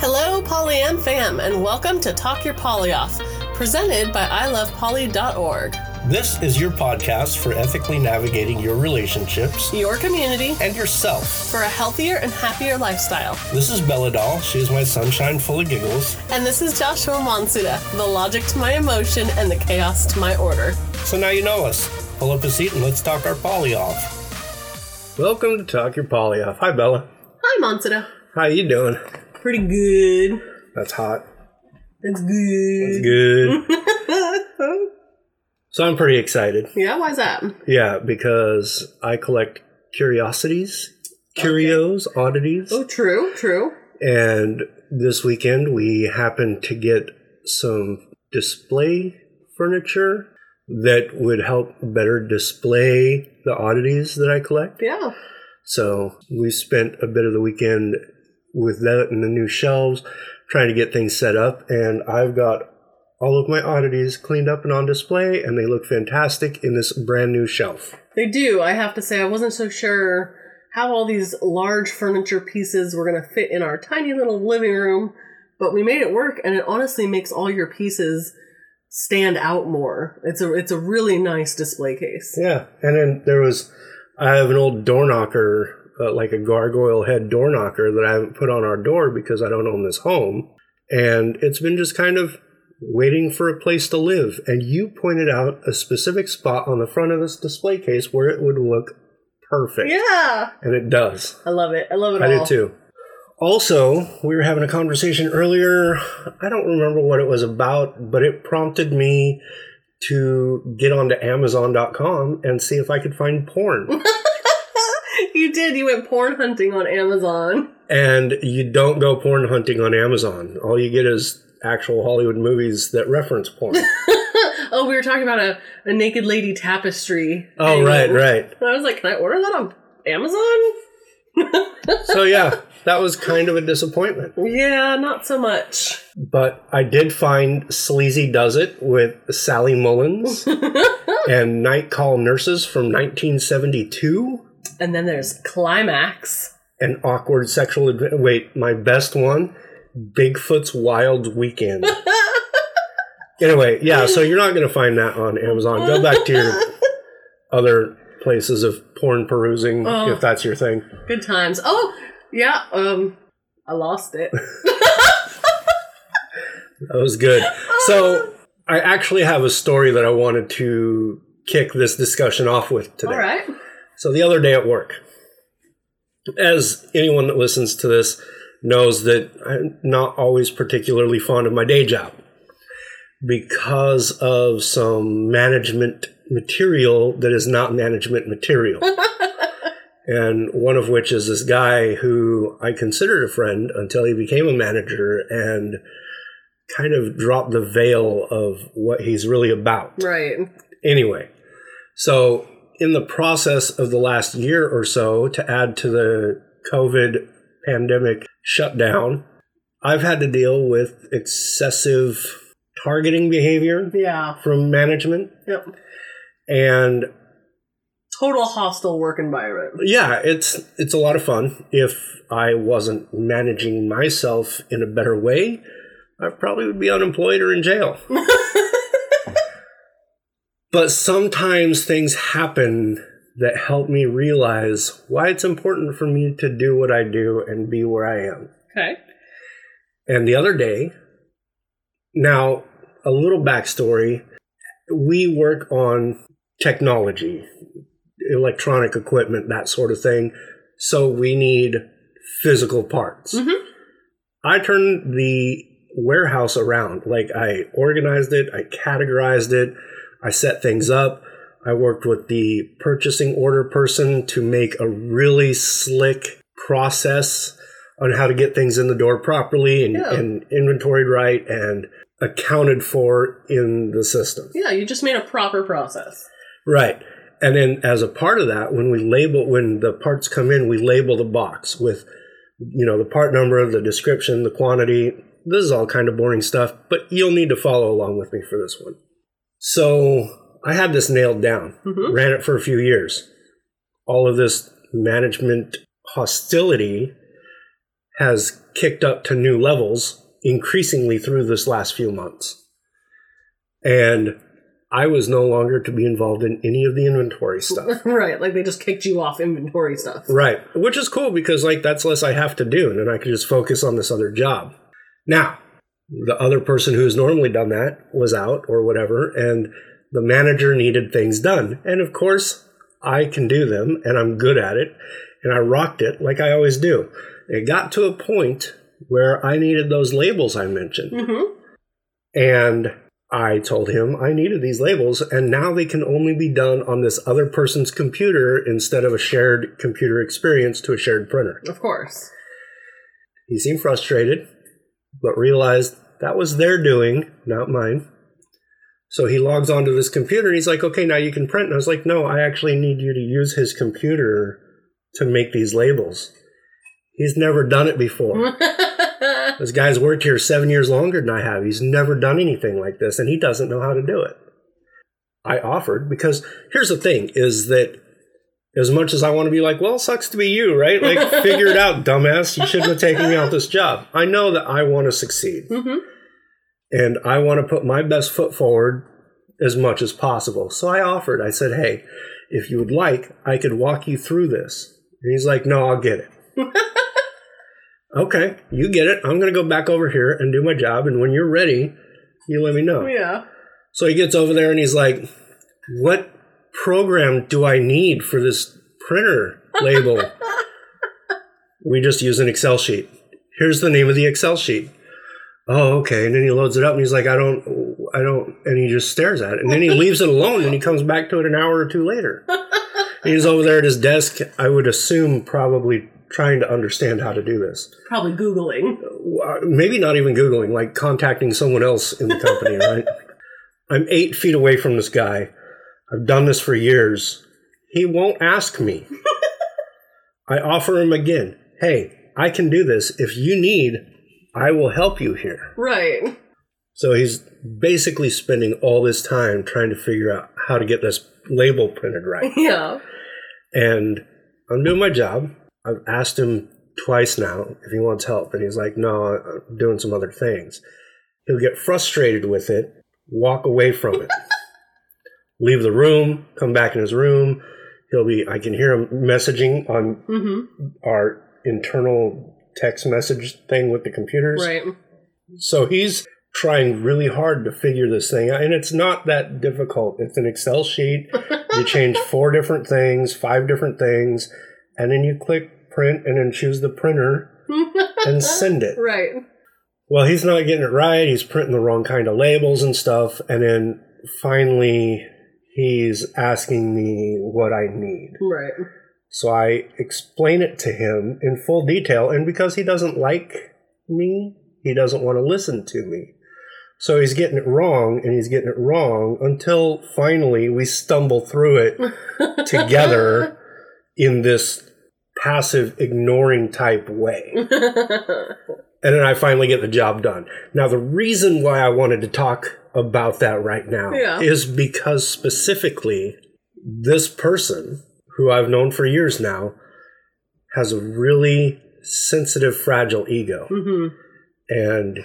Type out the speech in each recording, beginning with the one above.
Hello, Polyam fam, and welcome to Talk Your Poly Off, presented by ilovepoly.org, This is your podcast for ethically navigating your relationships your community and yourself. for a healthier and happier lifestyle. This is Bella Doll. She is my sunshine full of giggles. And this is Joshua Monsuda, the logic to my emotion and the chaos to my order. So now you know us. Pull up a seat and let's talk our poly off. Welcome to Talk Your Poly Off. Hi, Bella. Hi, Monsuda. How are you doing? Pretty good. That's hot. That's good. That's good. so I'm pretty excited. yeah, why's that? Yeah, because I collect curiosities, curios, oddities. Oh, true, true. And this weekend we happened to get some display furniture that would help better display the oddities that I collect. Yeah. So we spent a bit of the weekend with that and the new shelves trying to get things set up. And I've got all of my oddities cleaned up and on display, and they look fantastic in this brand new shelf. They do. I have to say, I wasn't so sure how all these large furniture pieces were going to fit in our tiny little living room, but we made it work, and it honestly makes all your pieces stand out more. It's a it's a really nice display case. Yeah, and then there was, I have an old door knocker, uh, like a gargoyle head door knocker that I haven't put on our door because I don't own this home, and it's been just kind of waiting for a place to live. And you pointed out a specific spot on the front of this display case where it would look perfect, Yeah, and it does. I love it. I love it I all. did too. Also, we were having a conversation earlier. I don't remember what it was about, but it prompted me to get onto Amazon.com and see if I could find porn. you did. You went porn hunting on Amazon. and you don't go porn hunting on Amazon. All you get is actual Hollywood movies that reference porn. oh, we were talking about a, a naked lady tapestry. oh, right, right. And I was like, can I order that on Amazon? So, yeah, that was kind of a disappointment. Yeah, not so much. But I did find Sleazy Does It with Sally Mullins and Night Call Nurses from 1972. And then there's Climax. An awkward sexual adventure. Wait, my best one Bigfoot's Wild Weekend. anyway, yeah, so you're not going to find that on Amazon. Go back to your other places of porn perusing Oh. if that's your thing. Good times. Oh, yeah. Um, I lost it. That was good. So I actually have a story that I wanted to kick this discussion off with today. All right. So the other day at work, as anyone that listens to this knows that I'm not always particularly fond of my day job because of some management material that is not management material. and one of which is this guy who I considered a friend until he became a manager and kind of dropped the veil of what he's really about Right. anyway, so in the process of the last year or so, to add to the COVID pandemic shutdown, I've had to deal with excessive targeting behavior Yeah. from management. Yep. And Total hostile work environment. yeah, it's it's a lot of fun. If I wasn't managing myself in a better way, I probably would be unemployed or in jail. but sometimes things happen that help me realize why it's important for me to do what I do and be where I am. Okay. And the other day, now a little backstory we work on technology, electronic equipment, that sort of thing. So we need physical parts. Mhm. I turned the warehouse around. Like I organized it, I categorized it, I set things up. I worked with the purchasing order person to make a really slick process on how to get things in the door properly and, Yeah. and inventoried right and accounted for in the system. Yeah, you just made a proper process. Right. And then as a part of that, when we label when the parts come in, we label the box with you know the part number, the description, the quantity. This is all kind of boring stuff, but you'll need to follow along with me for this one. So I had this nailed down. Mhm. Ran it for a few years. All of this management hostility has kicked up to new levels increasingly through this last few months. And I was no longer to be involved in any of the inventory stuff. right, like they just kicked you off inventory stuff. right. Which is cool because like that's less I have to do and then I can just focus on this other job. Now, the other person who's normally done that was out or whatever and the manager needed things done. And of course, I can do them and I'm good at it and I rocked it like I always do. It got to a point where I needed those labels I mentioned. Mm-hmm. And I told him I needed these labels, and now they can only be done on this other person's computer instead of a shared computer experience to a shared printer. Of course. He seemed frustrated, but realized that was their doing, not mine. So he logs onto this computer and he's like, okay, now you can print. And I was like, no, I actually need you to use his computer to make these labels. He's never done it before. This guy's worked here seven years longer than I have. He's never done anything like this, and he doesn't know how to do it. I offered because here's the thing: is that as much as I want to be like, well, sucks to be you, right? Like, figure it out, dumbass. You shouldn't have taken me out this job. I know that I want to succeed, hmm and I want to put my best foot forward as much as possible. So I offered. I said, hey, if you would like, I could walk you through this. And he's like, no, I'll get it. okay, you get it. I'm going to go back over here and do my job. And when you're ready, you let me know. Yeah. So he gets over there and he's like, What program do I need for this printer label? we just use an Excel sheet. Here's the name of the Excel sheet. Oh, okay. And then he loads it up and he's like, I don't, I don't, and he just stares at it. And then he leaves it alone and he comes back to it an hour or two later. And he's over there at his desk, I would assume probably trying to understand how to do this. Probably Googling. Uh, maybe not even Googling, like contacting someone else in the company, right? I'm eight feet away from this guy. I've done this for years. He won't ask me. I offer him again. Hey, I can do this. If you need, I will help you here. Right. So he's basically spending all this time trying to figure out how to get this label printed right. Yeah. And I'm doing my job. I've asked him twice now if he wants help, and he's like, no, I'm doing some other things. He'll get frustrated with it, walk away from it, leave the room, come back in his room. He'll be, I can hear him messaging on hmm our internal text message thing with the computers. Right. So he's trying really hard to figure this thing out, and it's not that difficult. It's an Excel sheet. you change four different things, five different things, and then you click print and then choose the printer and send it. right. Well, he's not getting it right. He's printing the wrong kind of labels and stuff, and then finally he's asking me what I need. Right. So I explain it to him in full detail, and because he doesn't like me, he doesn't want to listen to me. So he's getting it wrong, and he's getting it wrong until finally we stumble through it together in this passive ignoring type way. And then I finally get the job done. Now, the reason why I wanted to talk about that right now Yeah. is because specifically, this person who I've known for years now has a really sensitive, fragile ego. hmm And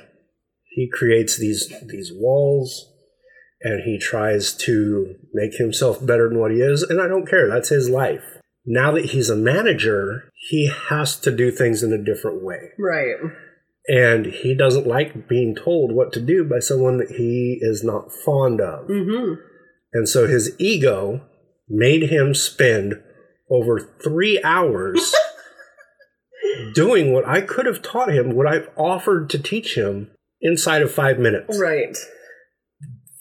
he creates these, these walls and he tries to make himself better than what he is. And I don't care. That's his life. Now that he's a manager, he has to do things in a different way Right. And he doesn't like being told what to do by someone that he is not fond of. hmm And so his ego made him spend over three hours doing what I could have taught him, what I've offered to teach him inside of five minutes. Right.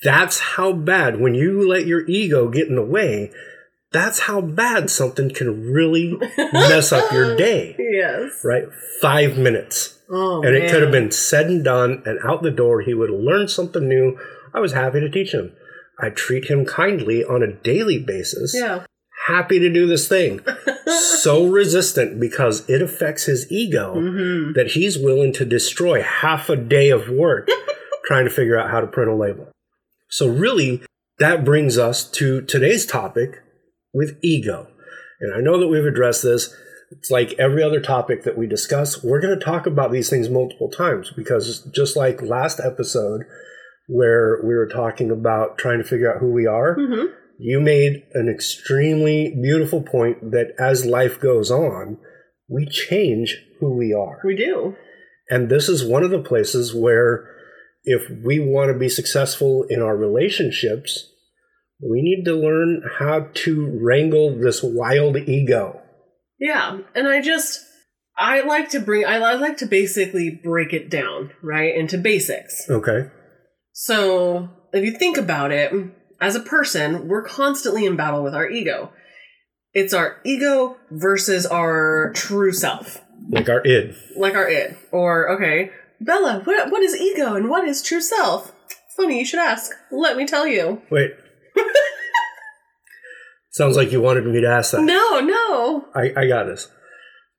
That's how bad, when you let your ego get in the way, that's how bad something can really mess up your day, Yes. right? Five minutes. Oh, and it could have been said and done and out the door he would have learned something new. I was happy to teach him. I treat him kindly on a daily basis. Yeah. happy to do this thing. So resistant because it affects his ego hmm that he's willing to destroy half a day of work trying to figure out how to print a label. So really that brings us to today's topic with ego. And i know that we've addressed this it's like every other topic that we discuss, we're going to talk about these things multiple times because just like last episode where we were talking about trying to figure out who we are, hmm you made an extremely beautiful point that as life goes on, we change who we are. We do. And this is one of the places where if we want to be successful in our relationships, we need to learn how to wrangle this wild ego. Yeah, and I just I like to bring I like to basically break it down, right, into basics. Okay. So, if you think about it, as a person, we're constantly in battle with our ego. It's our ego versus our true self, Like our id. like our id. Or, okay, Bella, what, what is ego and what is true self? Funny you should ask. Let me tell you. Wait. Sounds like you wanted me to ask that. No, no. I, I got this.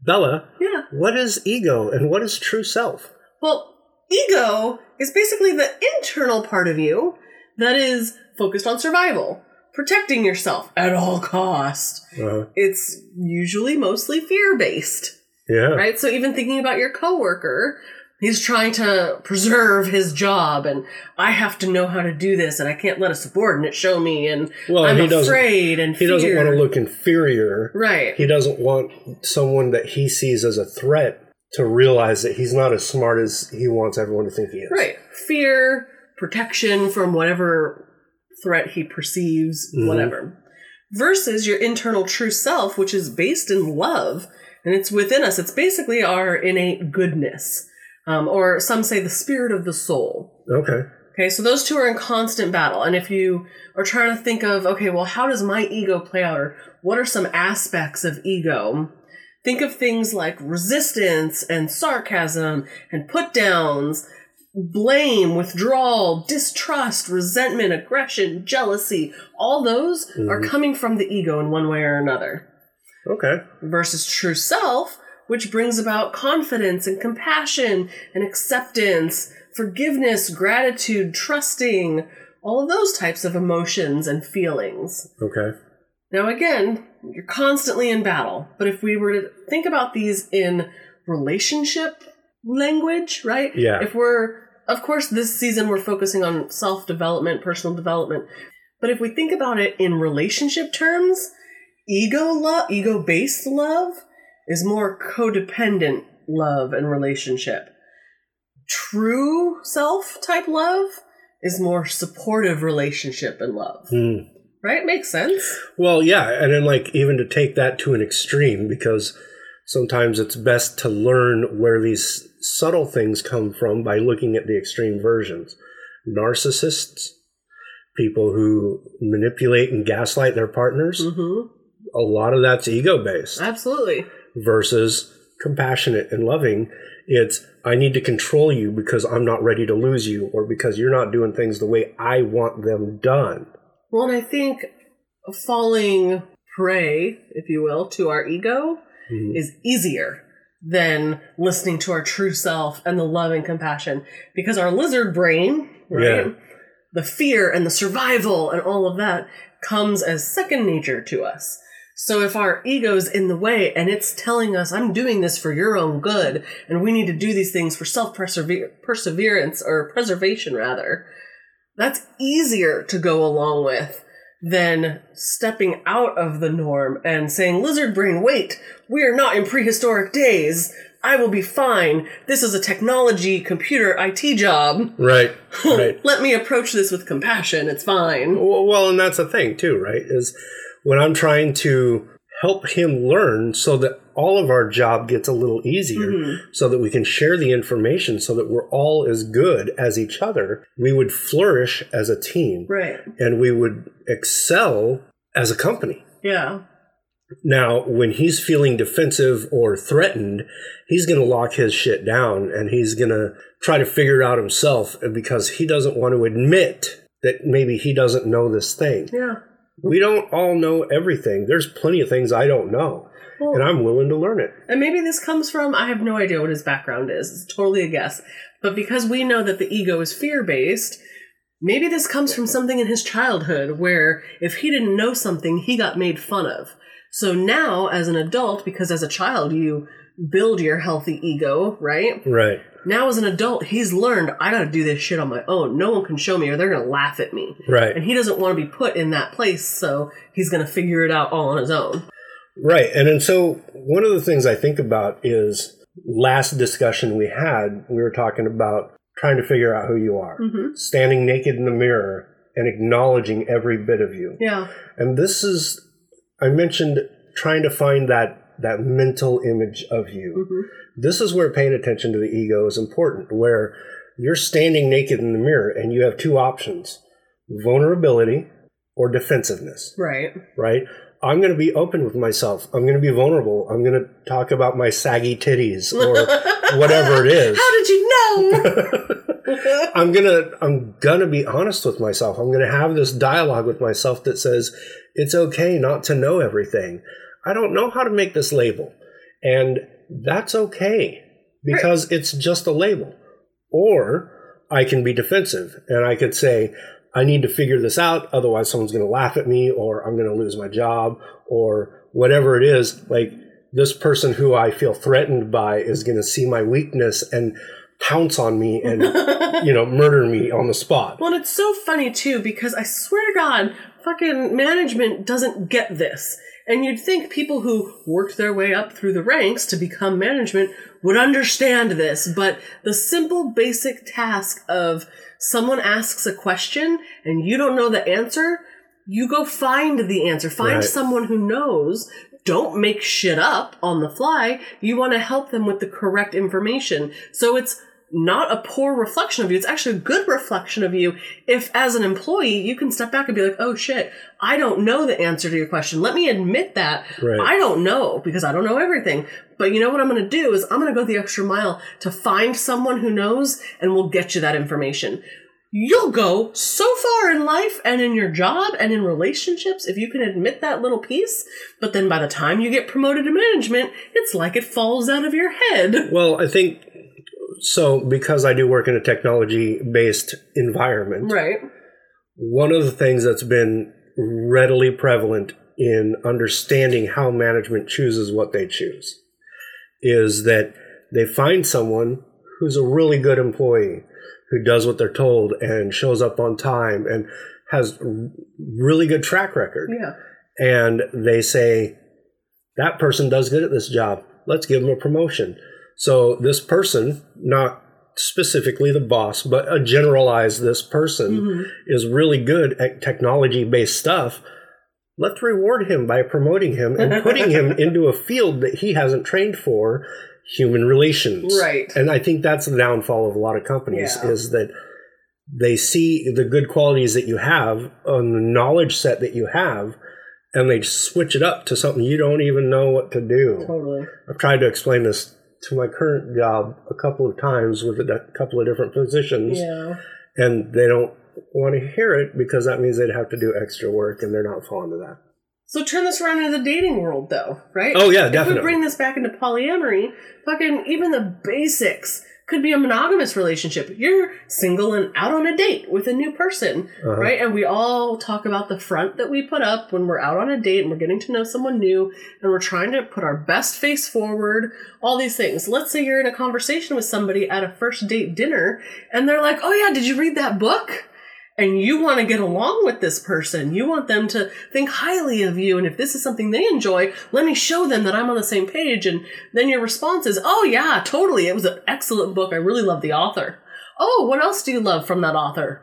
Bella, Yeah. what is ego and what is true self? Well, ego is basically the internal part of you that is focused on survival, protecting yourself at all cost. Uh, It's usually mostly fear-based. yeah. right? So even thinking about your coworker, he's trying to preserve his job, and I have to know how to do this, and I can't let a subordinate show me, and Well, I'm he afraid and He doesn't want to look inferior. right. He doesn't want someone that he sees as a threat to realize that he's not as smart as he wants everyone to think he is. Right. Fear, protection from whatever threat he perceives, Mhm. whatever. Versus your internal true self, which is based in love, and it's within us. It's basically our innate goodness, um, or some say the spirit of the soul. Okay. Okay, so those two are in constant battle. And if you are trying to think of, okay, well, how does my ego play out? Or what are some aspects of ego? Think of things like resistance and sarcasm and put downs, blame, withdrawal, distrust, resentment, aggression, jealousy. All those are Mhm. coming from the ego in one way or another Okay. versus true self, which brings about confidence and compassion and acceptance, forgiveness, gratitude, trusting, all of those types of emotions and feelings. Okay. Now, again, you're constantly in battle, but if we were to think about these in relationship language, right? Yeah. If we're, of course, this season we're focusing on self development, personal development, but if we think about it in relationship terms, ego love, ego based love is more codependent love and relationship. True self type love is more supportive relationship and love. Hmm. Right? Makes sense. Well, yeah, and then like even to take that to an extreme because sometimes it's best to learn where these subtle things come from by looking at the extreme versions. Narcissists, people who manipulate and gaslight their partners, Mm-hmm. a lot of that's ego based Absolutely. Versus compassionate and loving. It's I need to control you because I'm not ready to lose you or because you're not doing things the way I want them done. Well, and I think falling prey, if you will, to our ego Mhm. is easier than listening to our true self and the love and compassion because our lizard brain, right? Yeah. The fear and the survival and all of that comes as second nature to us. So if our ego's in the way and it's telling us, I'm doing this for your own good, and we need to do these things for self perseverance or preservation, rather, that's easier to go along with than stepping out of the norm and saying, Lizard brain, wait, we are not in prehistoric days. I will be fine. This is a technology, computer, IT job. Right, right. Let me approach this with compassion. It's fine. Well, well, and that's the thing too, right? Is when I'm trying to help him learn so that all of our job gets a little easier, Mhm. so that we can share the information, so that we're all as good as each other, we would flourish as a team Right. and we would excel as a company. Yeah. Now, when he's feeling defensive or threatened, he's going to lock his shit down and he's going to try to figure it out himself because he doesn't want to admit that maybe he doesn't know this thing. Yeah. We don't all know everything. There's plenty of things I don't know, Well, and I'm willing to learn it. And maybe this comes from I have no idea what his background is. It's totally a guess. But because we know that the ego is fear based, maybe this comes from something in his childhood where if he didn't know something, he got made fun of. So now, as an adult, because as a child you build your healthy ego, right? Right. Now, as an adult, he's learned I got to do this shit on my own. No one can show me, or they're gonna laugh at me. Right. And he doesn't want to be put in that place, so he's gonna figure it out all on his own. Right. And and so one of the things I think about is last discussion we had, we were talking about trying to figure out who you are, Mm-hmm. standing naked in the mirror and acknowledging every bit of you. Yeah. And this is I mentioned trying to find that that mental image of you. hmm This is where paying attention to the ego is important, where you're standing naked in the mirror and you have two options vulnerability or defensiveness, Right. right? I'm going to be open with myself. I'm going to be vulnerable. I'm going to talk about my saggy titties or whatever it is. How did you know? I'm going to I'm going to be honest with myself. I'm going to have this dialogue with myself that says it's okay not to know everything. I don't know how to make this label. And that's okay because it's just a label. Or I can be defensive and I could say, I need to figure this out, otherwise someone's going to laugh at me, or I'm going to lose my job, or whatever it is. Like this person who I feel threatened by is going to see my weakness and pounce on me and, you know, murder me on the spot. Well, and it's so funny too because I swear to God, fucking management doesn't get this. And you'd think people who worked their way up through the ranks to become management would understand this, but the simple basic task of someone asks a question and you don't know the answer, you go find the answer. Find Right. someone who knows. Don't make shit up on the fly. You want to help them with the correct information. So it's not a poor reflection of you. It's actually a good reflection of you. If, as an employee, you can step back and be like, oh shit, I don't know the answer to your question. Let me admit that. Right. I don't know because I don't know everything. But you know what I'm going to do is I'm going to go the extra mile to find someone who knows and will get you that information. You'll go so far in life and in your job and in relationships if you can admit that little piece. But then by the time you get promoted to management, it's like it falls out of your head. Well, I think so because I do work in a technology based environment. Right. One of the things that's been readily prevalent in understanding how management chooses what they choose is that they find someone who's a really good employee who does what they're told and shows up on time and has really good track record Yeah. and they say that person does good at this job let's give them a promotion so this person not specifically the boss but a generalized this person Mhm. is really good at technology based stuff let's reward him by promoting him and putting him into a field that he hasn't trained for human relations Right. and i think that's the downfall of a lot of companies Yeah. is that they see the good qualities that you have on the knowledge set that you have and they switch it up to something you don't even know what to do Totally. i've tried to explain this to my current job a couple of times with a d- couple of different positions Yeah. and they don't want to hear it because that means they'd have to do extra work and they're not fond of that So turn this around into the dating world, though, right? Oh, yeah, If definitely. we bring this back into polyamory, fucking even the basics could be a monogamous relationship. You're single and out on a date with a new person, Uh-huh. right? And we all talk about the front that we put up when we're out on a date and we're getting to know someone new and we're trying to put our best face forward, all these things. Let's say you're in a conversation with somebody at a first date dinner and they're like, oh yeah, did you read that book? And you want to get along with this person. You want them to think highly of you. And if this is something they enjoy, let me show them that I'm on the same page. And then your response is, Oh, yeah, totally. It was an excellent book. I really love the author. Oh, what else do you love from that author?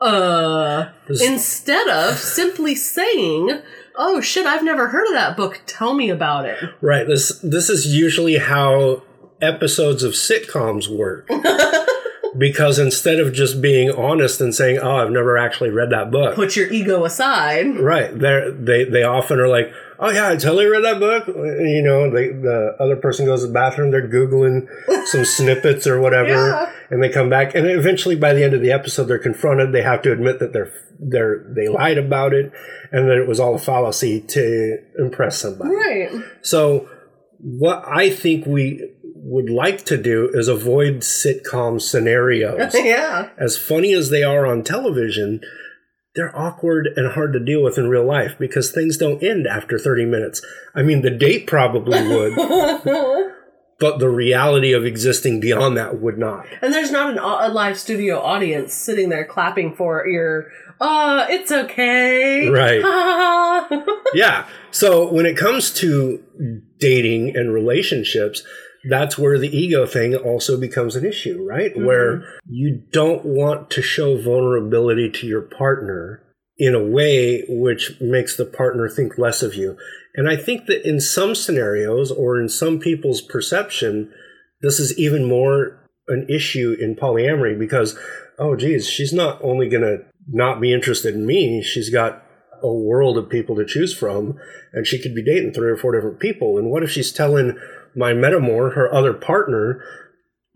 Uh, instead of simply saying, Oh shit, I've never heard of that book. Tell me about it. right this this is usually how episodes of sitcoms work because instead of just being honest and saying oh i've never actually read that book Put your ego aside. Right. They're, they they often are like, oh yeah, I totally read that book. You know, they, the other person goes to the bathroom, they're googling some snippets or whatever, Yeah. and they come back, and eventually by the end of the episode, they're confronted. They have to admit that they're they're they lied about it, and that it was all a fallacy to impress somebody. Right. So, what I think we would like to do is avoid sitcom scenarios yeah. as funny as they are on television, they're awkward and hard to deal with in real life because things don't end after 30 minutes. I mean, the date probably would, but the reality of existing beyond that would not. and there's not an, a live studio audience sitting there clapping for your, uh, it's okay. Right. yeah. So when it comes to dating and relationships, that's where the ego thing also becomes an issue, right? Mhm. Where you don't want to show vulnerability to your partner in a way which makes the partner think less of you. And I think that in some scenarios or in some people's perception, this is even more an issue in polyamory because, oh, geez, she's not only going to not be interested in me, she's got a world of people to choose from, and she could be dating three or four different people. And what if she's telling my metamor, her other partner,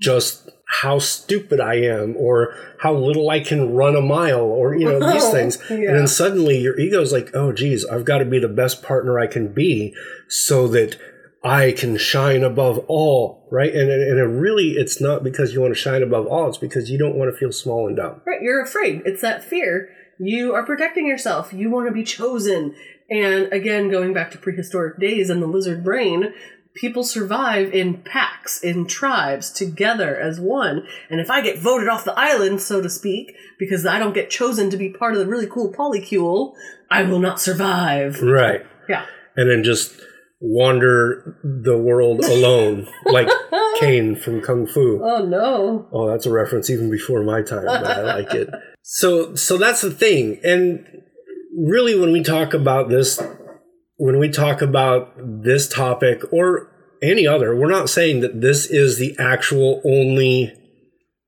just how stupid I am, or how little I can run a mile, or you know these things, and then suddenly your ego's like, oh geez, I've got to be the best partner I can be, so that I can shine above all, right? And and it really, it's not because you want to shine above all; it's because you don't want to feel small and dumb. Right, you're afraid. It's that fear. You are protecting yourself. You want to be chosen. And again, going back to prehistoric days and the lizard brain, people survive in packs, in tribes, together as one. And if I get voted off the island, so to speak, because I don't get chosen to be part of the really cool polycule, I will not survive. Right. Yeah. And then just wander the world alone, like Caine from Kung Fu. Oh no. Oh, that's a reference even before my time, but I like it. So, so that's the thing. And really, when we talk about this, when we talk about this topic or any other, we're not saying that this is the actual only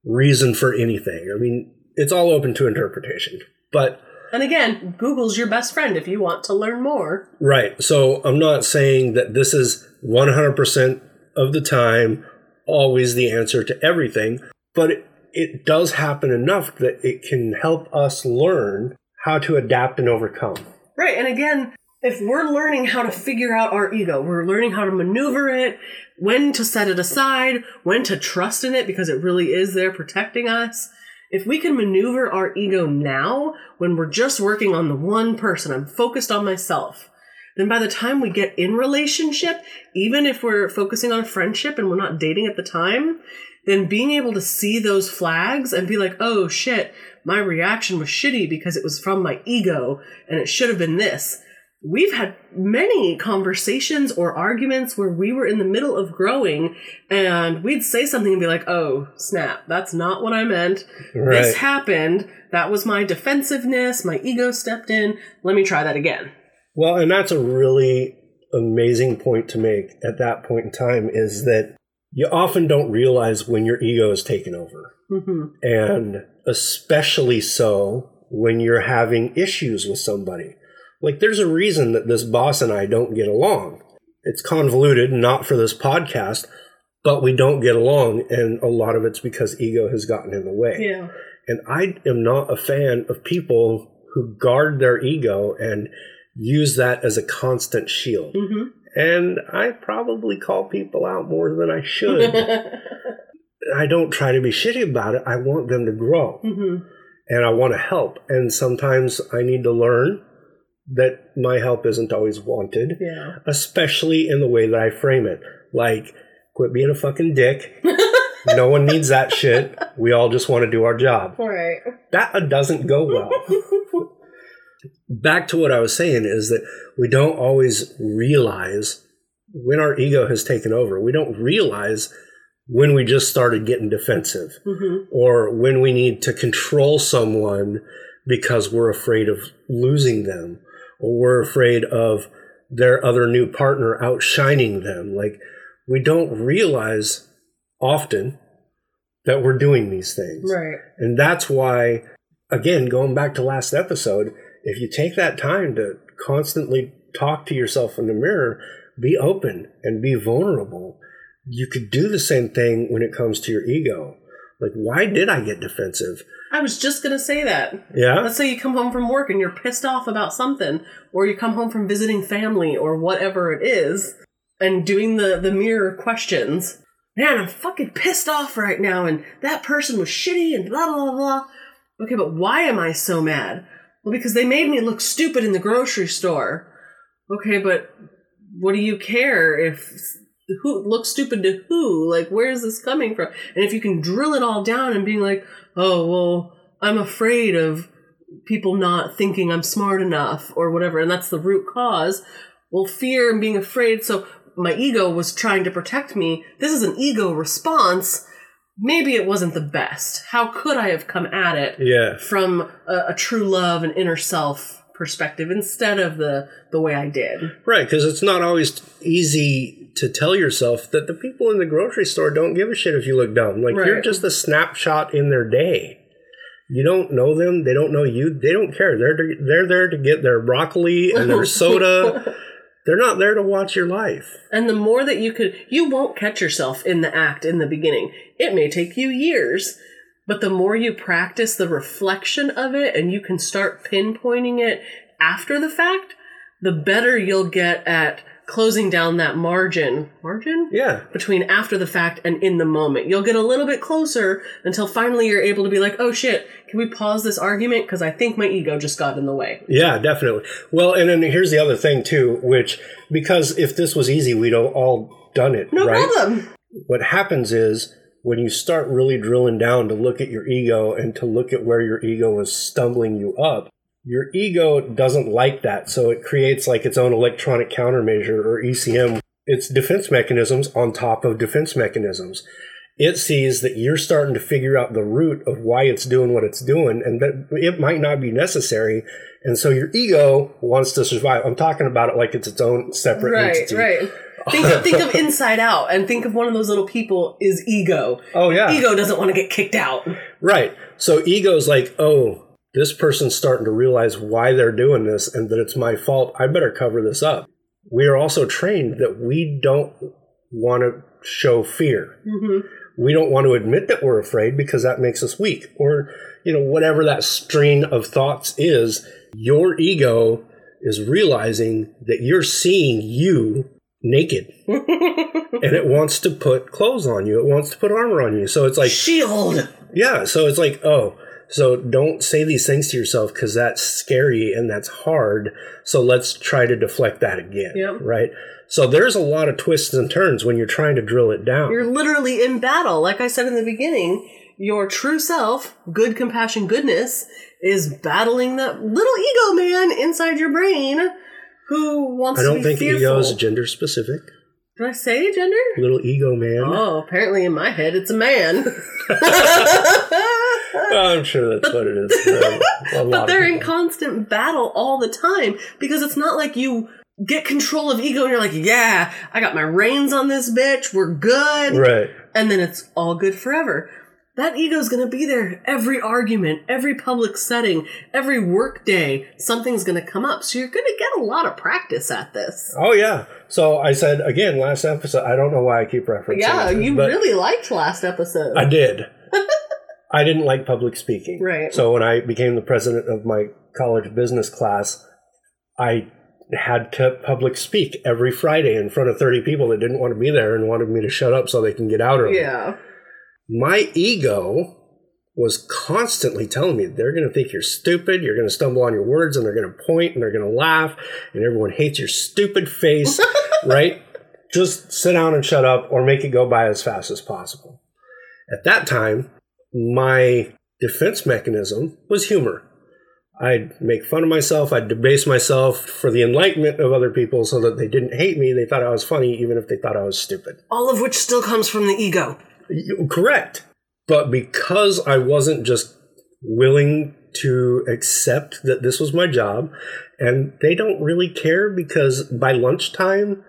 reason for anything. I mean, it's all open to interpretation. But And again, Google's your best friend if you want to learn more. Right. So I'm not saying that this is 100% of the time always the answer to everything, but it, it does happen enough that it can help us learn how to adapt and overcome. Right. And again, if we're learning how to figure out our ego, we're learning how to maneuver it, when to set it aside, when to trust in it because it really is there protecting us. If we can maneuver our ego now, when we're just working on the one person, I'm focused on myself, then by the time we get in relationship, even if we're focusing on friendship and we're not dating at the time, then being able to see those flags and be like, oh shit, my reaction was shitty because it was from my ego and it should have been this. We've had many conversations or arguments where we were in the middle of growing and we'd say something and be like, oh, snap, that's not what I meant. This happened. That was my defensiveness. My ego stepped in. Let me try that again. Well, and that's a really amazing point to make at that point in time is that you often don't realize when your ego is taken over. hmm and especially so when you're having issues with somebody. Like, there's a reason that this boss and I don't get along. It's convoluted, not for this podcast, but we don't get along, and a lot of it's because ego has gotten in the way. Yeah. And I am not a fan of people who guard their ego and use that as a constant shield. hmm And I probably call people out more than I should. I don't try to be shitty about it. I want them to grow hmm and I want to help. And sometimes I need to learn that my help isn't always wanted, Yeah. especially in the way that I frame it. Like, quit being a fucking dick. no one needs that shit. We all just want to do our job. All right. That doesn't go well. Back to what I was saying is that we don't always realize when our ego has taken over. We don't realize when we just started getting defensive hmm or when we need to control someone because we're afraid of losing them we're afraid of their other new partner outshining them. Like, we don't realize often that we're doing these things. Right. And that's why, again, going back to last episode, if you take that time to constantly talk to yourself in the mirror, be open and be vulnerable, you could do the same thing when it comes to your ego. Like, why did I get defensive? I was just going to say that. Yeah. Let's say you come home from work and you're pissed off about something, or you come home from visiting family or whatever it is, and doing the, the mirror questions. Man, I'm fucking pissed off right now, and that person was shitty and blah, blah, blah. Okay, but why am I so mad? Well, because they made me look stupid in the grocery store. Okay, but what do you care if who looks stupid to who? Like, where is this coming from? And if you can drill it all down and being like, oh, well, I'm afraid of people not thinking I'm smart enough or whatever, and that's the root cause. Well, fear and being afraid. So my ego was trying to protect me. This is an ego response. Maybe it wasn't the best. How could I have come at it Yeah. from a, a true love and inner self perspective instead of the the way I did? Right, because it's not always easy to tell yourself that the people in the grocery store don't give a shit if you look dumb. Like you're just a snapshot in their day. You don't know them. They don't know you. They don't care. They're to, they're there to get their broccoli and their soda. They're not there to watch your life. And the more that you could, you won't catch yourself in the act in the beginning. It may take you years, but the more you practice the reflection of it and you can start pinpointing it after the fact, the better you'll get at closing down that margin. Margin? Yeah. Between after the fact and in the moment. You'll get a little bit closer until finally you're able to be like, oh shit, can we pause this argument? Because I think my ego just got in the way. Yeah, definitely. Well, and then here's the other thing too, which because if this was easy, we'd all- all done it, No right? problem. what happens is when you start really drilling down to look at your ego and to look at where your ego is stumbling you up, your ego doesn't like that. So it creates like its own electronic countermeasure or ECM. It's defense mechanisms on top of defense mechanisms. It sees that you're starting to figure out the root of why it's doing what it's doing and that it might not be necessary. And so your ego wants to survive. I'm talking about it like it's its own separate Right, entity. right. Think of, think of Inside Out and think of one of those little people is ego. Oh yeah. Ego doesn't want to get kicked out. Right. So ego's like, oh, this person's starting to realize why they're doing this and that it's my fault. I better cover this up. We are also trained that we don't want to show fear. Mm-hmm. We don't want to admit that we're afraid because that makes us weak. Or, you know, whatever that strain of thoughts is, your ego is realizing that you're seeing you naked and it wants to put clothes on you. It wants to put armor on you. So it's like, Shield. yeah, so it's like, oh, so don't say these things to yourself because that's scary and that's hard. So let's try to deflect that again. Yep. Right. So there's a lot of twists and turns when you're trying to drill it down. You're literally in battle. Like I said in the beginning, your true self, good compassion, goodness, is battling that little ego man inside your brain who wants to I don't think fearful. ego is gender specific. Did I say gender? Little ego man. Oh, apparently in my head it's a man. I'm sure that's what it is. lot but they're in constant battle all the time because it's not like you get control of ego and you're like, yeah, I got my reins on this bitch, we're good, right. and then it's all good forever. That ego's gonna be there every argument, every public setting, every work day. Something's gonna come up, so you're gonna get a lot of practice at this. Oh yeah. So I said again last episode. I don't know why I keep referencing. Yeah, this, you really liked last episode. I did. I didn't like public speaking. Right. So when I became the president of my college business class, I had to public speak every Friday in front of 30 people that didn't want to be there and wanted me to shut up so they can get out early. yeah. My ego was constantly telling me they're going to think you're stupid, you're going to stumble on your words, and they're going to point and they're going to laugh, and everyone hates your stupid face, right? Just sit down and shut up or make it go by as fast as possible. At that time, my defense mechanism was humor. I'd make fun of myself, I'd debase myself for the enlightenment of other people so that they didn't hate me. They thought I was funny, even if they thought I was stupid. All of which still comes from the ego. Correct. But because I wasn't just willing to accept that this was my job, and they don't really care because by lunchtime,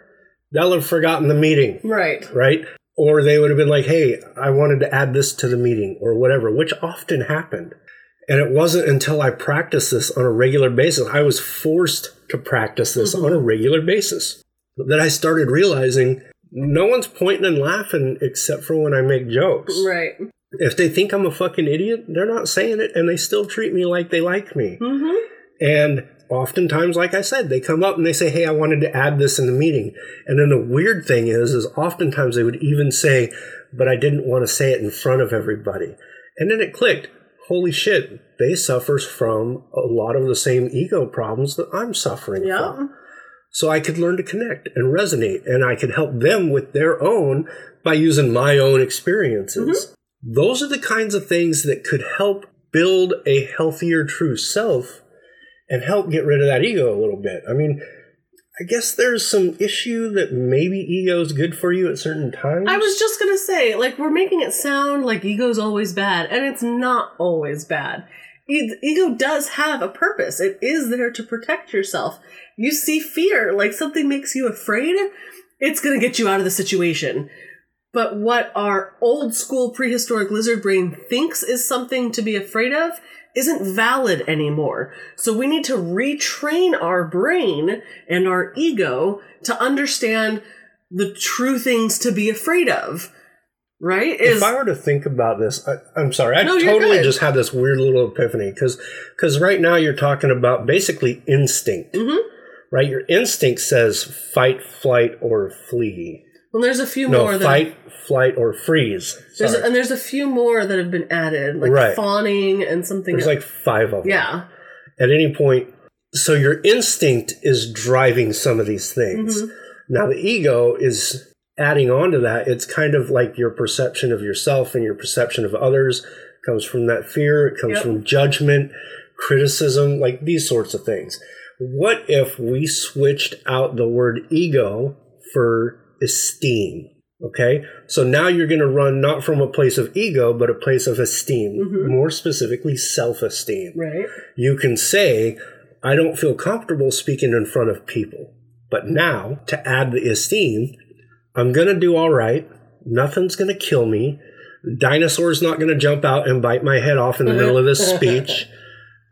they'll have forgotten the meeting, Right. right? Or they would have been like, hey, I wanted to add this to the meeting, or whatever, which often happened. And it wasn't until I practiced this on a regular basis, I was forced to practice this on a regular basis, that I started realizing no one's pointing and laughing except for when I make jokes. Right. If they think I'm a fucking idiot, they're not saying it and they still treat me like they like me. Mm-hmm. And oftentimes, like I said, they come up and they say, Hey, I wanted to add this in the meeting. And then the weird thing is, is oftentimes they would even say, But I didn't want to say it in front of everybody. And then it clicked. holy shit, they suffers from a lot of the same ego problems that I'm suffering Yeah. from. So I could learn to connect and resonate, and I could help them with their own by using my own experiences. Mm-hmm. Those are the kinds of things that could help build a healthier true self and help get rid of that ego a little bit. I mean, I guess there's some issue that maybe ego is good for you at certain times. I was just gonna say, like, we're making it sound like ego's always bad, and it's not always bad. Ego does have a purpose. It is there to protect yourself. You see fear, like something makes you afraid, it's gonna get you out of the situation. But what our old school prehistoric lizard brain thinks is something to be afraid of isn't valid anymore. So we need to retrain our brain and our ego to understand the true things to be afraid of. Right? Is if I were to think about this, I, I'm sorry, I No, totally just had this weird little epiphany because because right now you're talking about basically instinct, Mhm. right? Your instinct says fight, flight, or flee. Well, there's a few No, more that fight, flight, or freeze. there's Sorry. and there's a few more that have been added, like Right. fawning and something. There's like five of them. yeah, At any point, so your instinct is driving some of these things. Mhm. Now the ego is adding on to that. It's kind of like your perception of yourself and your perception of others comes from that fear. It comes Yep. from judgment, criticism, like these sorts of things. What if we switched out the word ego for esteem? Okay, so now you're going to run not from a place of ego, but a place of esteem, Mhm. more specifically self esteem right. you can say, I don't feel comfortable speaking in front of people. But now, to add the esteem, I'm going to do all right. Nothing's going to kill me. Dinosaur's not going to jump out and bite my head off in the middle of this speech.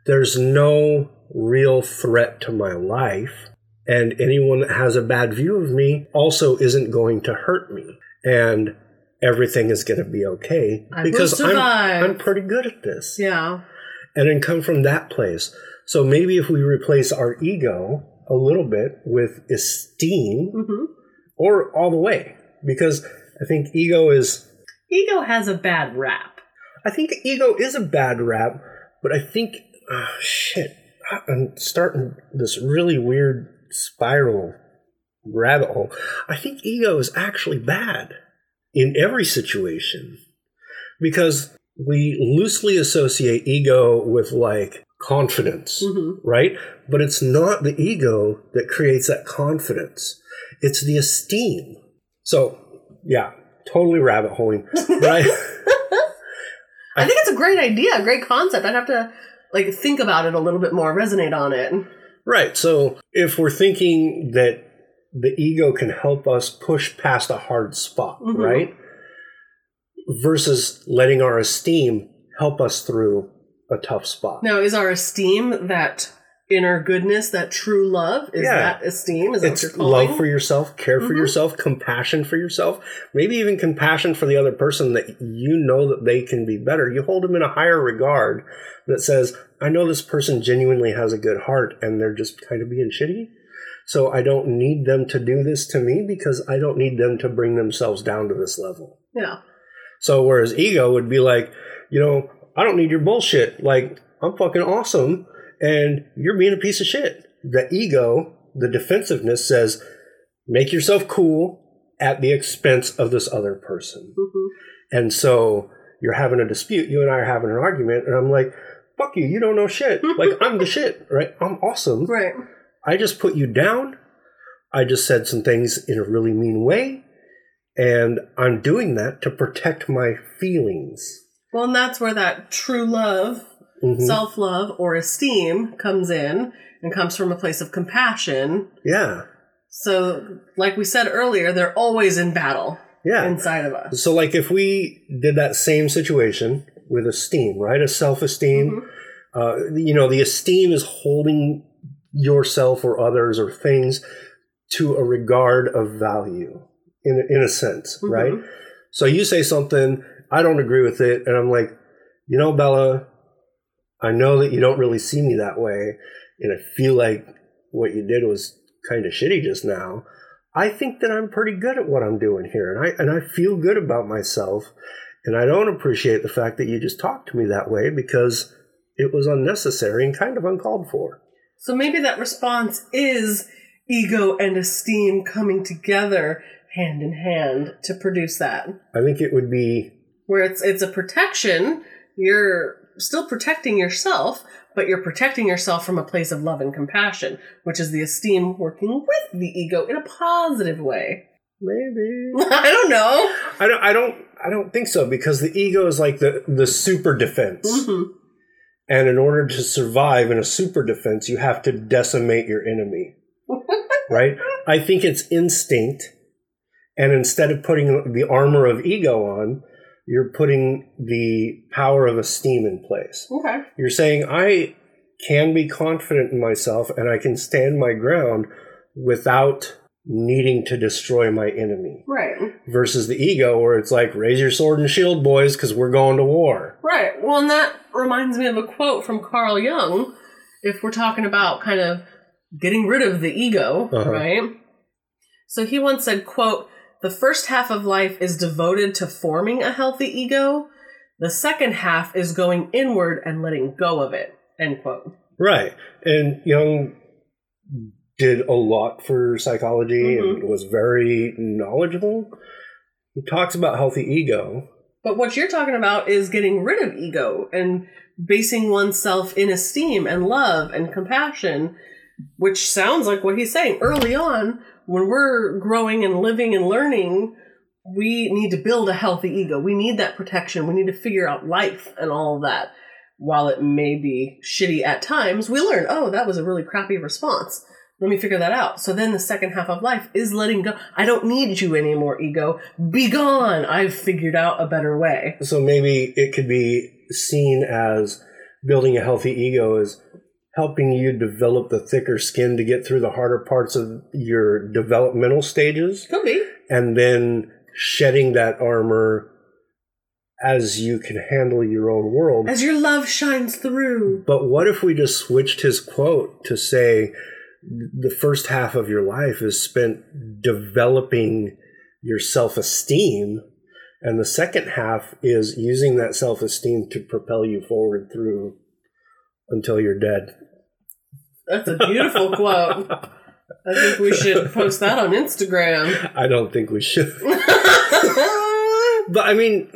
There's no real threat to my life. And anyone that has a bad view of me also isn't going to hurt me. And everything is going to be okay I because I'm. I'm pretty good at this Yeah. and then come from that place. So maybe if we replace our ego a little bit with esteem hmm or all the way, because I think ego is, Ego has a bad rap. I think ego is a bad rap, but I think, ah, shit, I'm starting this really weird spiral rabbit hole. I think ego is actually bad in every situation because we loosely associate ego with like confidence. hmm right? But it's not the ego that creates that confidence. It's the esteem. So, yeah, totally rabbit holing. But I, I think it's a great idea, a great concept. I'd have to like think about it a little bit more, resonate on it. Right. So, if we're thinking that the ego can help us push past a hard spot, Mhm. right? Versus letting our esteem help us through a tough spot. Now, is our esteem that inner goodness, that true love? Is Yeah. that esteem? Is that it's love for yourself, care for Mhm. yourself, compassion for yourself, maybe even compassion for the other person that you know that they can be better. You hold them in a higher regard that says, I know this person genuinely has a good heart and they're just kind of being shitty. So I don't need them to do this to me because I don't need them to bring themselves down to this level. Yeah. So whereas ego would be like, you know, I don't need your bullshit. Like, I'm fucking awesome and you're being a piece of shit. The ego, the defensiveness says, make yourself cool at the expense of this other person. hmm And so you're having a dispute. You and I are having an argument, and I'm like, fuck you, you don't know shit. Like, I'm the shit, right? I'm awesome. Right. I just put you down. I just said some things in a really mean way. And I'm doing that to protect my feelings. Well, and that's where that true love, Mhm. self love, or esteem comes in and comes from a place of compassion. yeah. So, like we said earlier, they're always in battle Yeah. inside of us. So, like, if we did that same situation with esteem, right? A self esteem, Mhm. uh, you know, the esteem is holding yourself or others or things to a regard of value in, a- in a sense, Mhm. right? So, you say something, I don't agree with it, and I'm like, you know, Bella, I know that you don't really see me that way, and I feel like what you did was kind of shitty just now. I think that I'm pretty good at what I'm doing here, and I and I feel good about myself. And I don't appreciate the fact that you just talked to me that way because it was unnecessary and kind of uncalled for. So maybe that response is ego and esteem coming together hand in hand to produce that. I think it would be Where it's it's a protection, you're still protecting yourself, but you're protecting yourself from a place of love and compassion, which is the esteem working with the ego in a positive way. maybe I don't know. I don't I don't I don't think so because the ego is like the the super defense. Mhm. And in order to survive in a super defense, you have to decimate your enemy. right? I think it's instinct. And instead of putting the armor of ego on, you're putting the power of esteem in place. Okay. You're saying, I can be confident in myself and I can stand my ground without needing to destroy my enemy. Right. Versus the ego, where it's like, raise your sword and shield, boys, because we're going to war. Right. Well, and that reminds me of a quote from Carl Jung. If we're talking about kind of getting rid of the ego, Uh-huh. right? So he once said, quote, the first half of life is devoted to forming a healthy ego. The second half is going inward and letting go of it. End quote. Right. And Jung did a lot for psychology and mm-hmm. was very knowledgeable. He talks about healthy ego. But what you're talking about is getting rid of ego and basing oneself in esteem and love and compassion, which sounds like what he's saying. Early on, when we're growing and living and learning, we need to build a healthy ego. We need that protection. We need to figure out life and all of that. While it may be shitty at times, we learn, oh, that was a really crappy response. Let me figure that out. So then the second half of life is letting go. I don't need you anymore, ego. Be gone. I've figured out a better way. So maybe it could be seen as building a healthy ego is helping you develop the thicker skin to get through the harder parts of your developmental stages Could be. and then shedding that armor as you can handle your own world. As your love shines through. But what if we just switched his quote to say the first half of your life is spent developing your self esteem, and the second half is using that self esteem to propel you forward through until you're dead? That's a beautiful quote. I think we should post that on Instagram. I don't think we should. but I mean,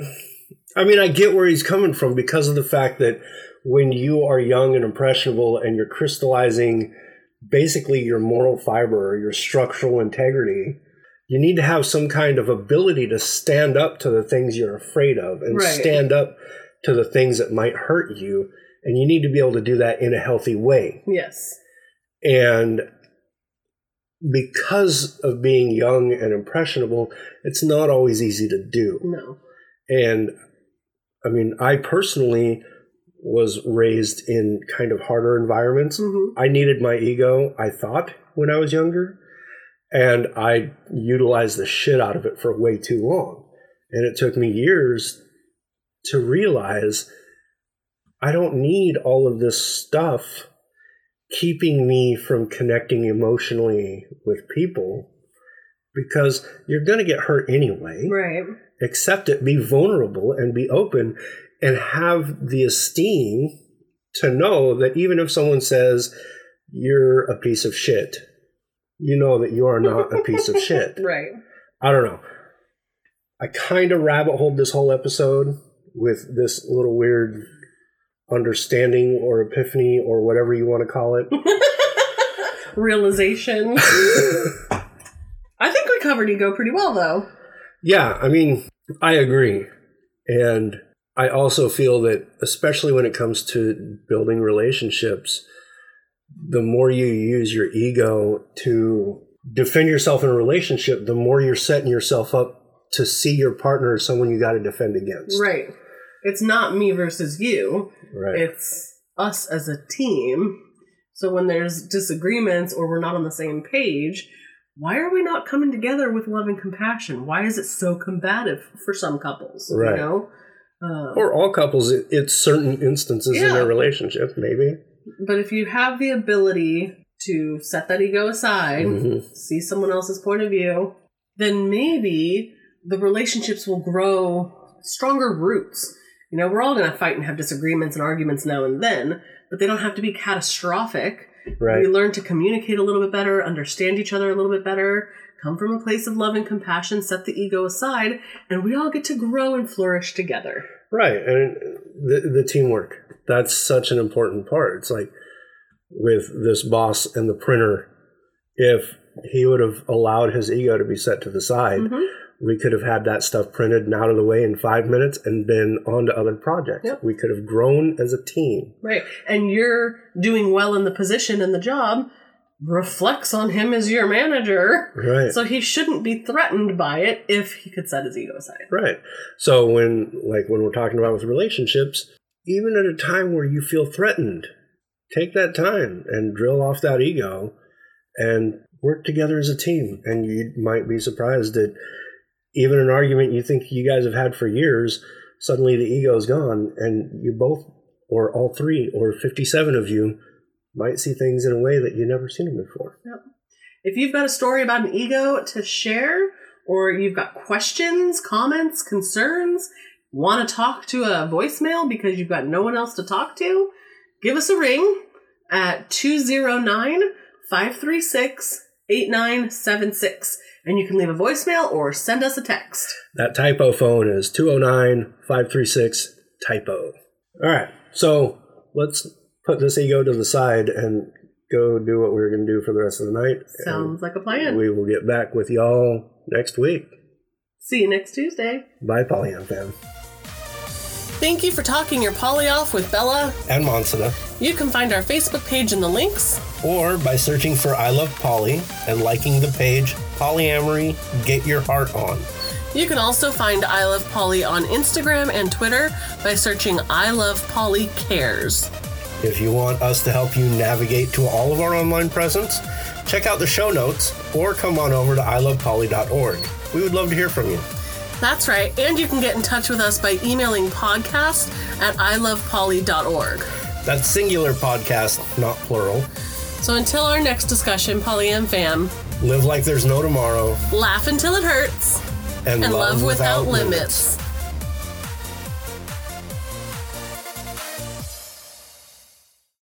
I mean, I get where he's coming from because of the fact that when you are young and impressionable and you're crystallizing basically your moral fiber or your structural integrity, you need to have some kind of ability to stand up to the things you're afraid of and Right. stand up to the things that might hurt you. And you need to be able to do that in a healthy way. yes. And because of being young and impressionable, it's not always easy to do. No. And I mean, I personally was raised in kind of harder environments. hmm I needed my ego, I thought, when I was younger. And I utilized the shit out of it for way too long. And it took me years to realize I don't need all of this stuff keeping me from connecting emotionally with people because you're going to get hurt anyway Right. accept it, be vulnerable, and be open, and have the esteem to know that even if someone says you're a piece of shit, you know that you are not a piece of shit. Right. I don't know. I kind of rabbit holed this whole episode with this little weird understanding or epiphany or whatever you want to call it. Realization. I think we covered ego pretty well, though. Yeah, I mean, I agree. And I also feel that, especially when it comes to building relationships, the more you use your ego to defend yourself in a relationship, the more you're setting yourself up to see your partner as someone you got to defend against. Right. It's not me versus you. Right. It's us as a team. So when there's disagreements or we're not on the same page, why are we not coming together with love and compassion? Why is it so combative for some couples? Right. You know? Um, or all couples, it, it's certain instances in their relationship, maybe. but if you have the ability to set that ego aside, Mhm. see someone else's point of view, then maybe the relationships will grow stronger roots. You know, we're all going to fight and have disagreements and arguments now and then, but they don't have to be catastrophic. Right. We learn to communicate a little bit better, understand each other a little bit better, come from a place of love and compassion, set the ego aside, and we all get to grow and flourish together. Right, and the the teamwork that's such an important part. It's like with this boss and the printer, if he would have allowed his ego to be set to the side, Mhm. We could have had that stuff printed and out of the way in five minutes and been on to other projects. Yep. We could have grown as a team. Right. And you're doing well in the position and the job reflects on him as your manager. Right. So he shouldn't be threatened by it if he could set his ego aside. Right. So when like when we're talking about with relationships, even at a time where you feel threatened, take that time and drill off that ego and work together as a team. And you might be surprised that even an argument you think you guys have had for years, suddenly the ego is gone and you both or all three or 57 of you might see things in a way that you've never seen them before. Yep. If you've got a story about an ego to share, or you've got questions, comments, concerns, want to talk to a voicemail because you've got no one else to talk to, give us a ring at 209 536 8976. And you can leave a voicemail or send us a text. That typo phone is 209 536 typo. All right, so let's put this ego to the side and go do what we're going to do for the rest of the night. Sounds like a plan. we will get back with y'all next week. See you next Tuesday. Bye, Polyam fam. Thank you for talking your poly off with Bella. And Monsina. You can find our Facebook page in the links. Or by searching for I Love Poly and liking the page Polyamory Get Your Heart On. You can also find I Love Poly on Instagram and Twitter by searching I Love Poly Cares. If you want us to help you navigate to all of our online presence, check out the show notes or come on over to ilovepoly.org. We would love to hear from you. That's right, and you can get in touch with us by emailing podcast at ilovepoly.org. That's singular podcast, not plural. So until our next discussion, Polyam fam, Live like there's no tomorrow. Laugh until it hurts. And, and love, without, limits.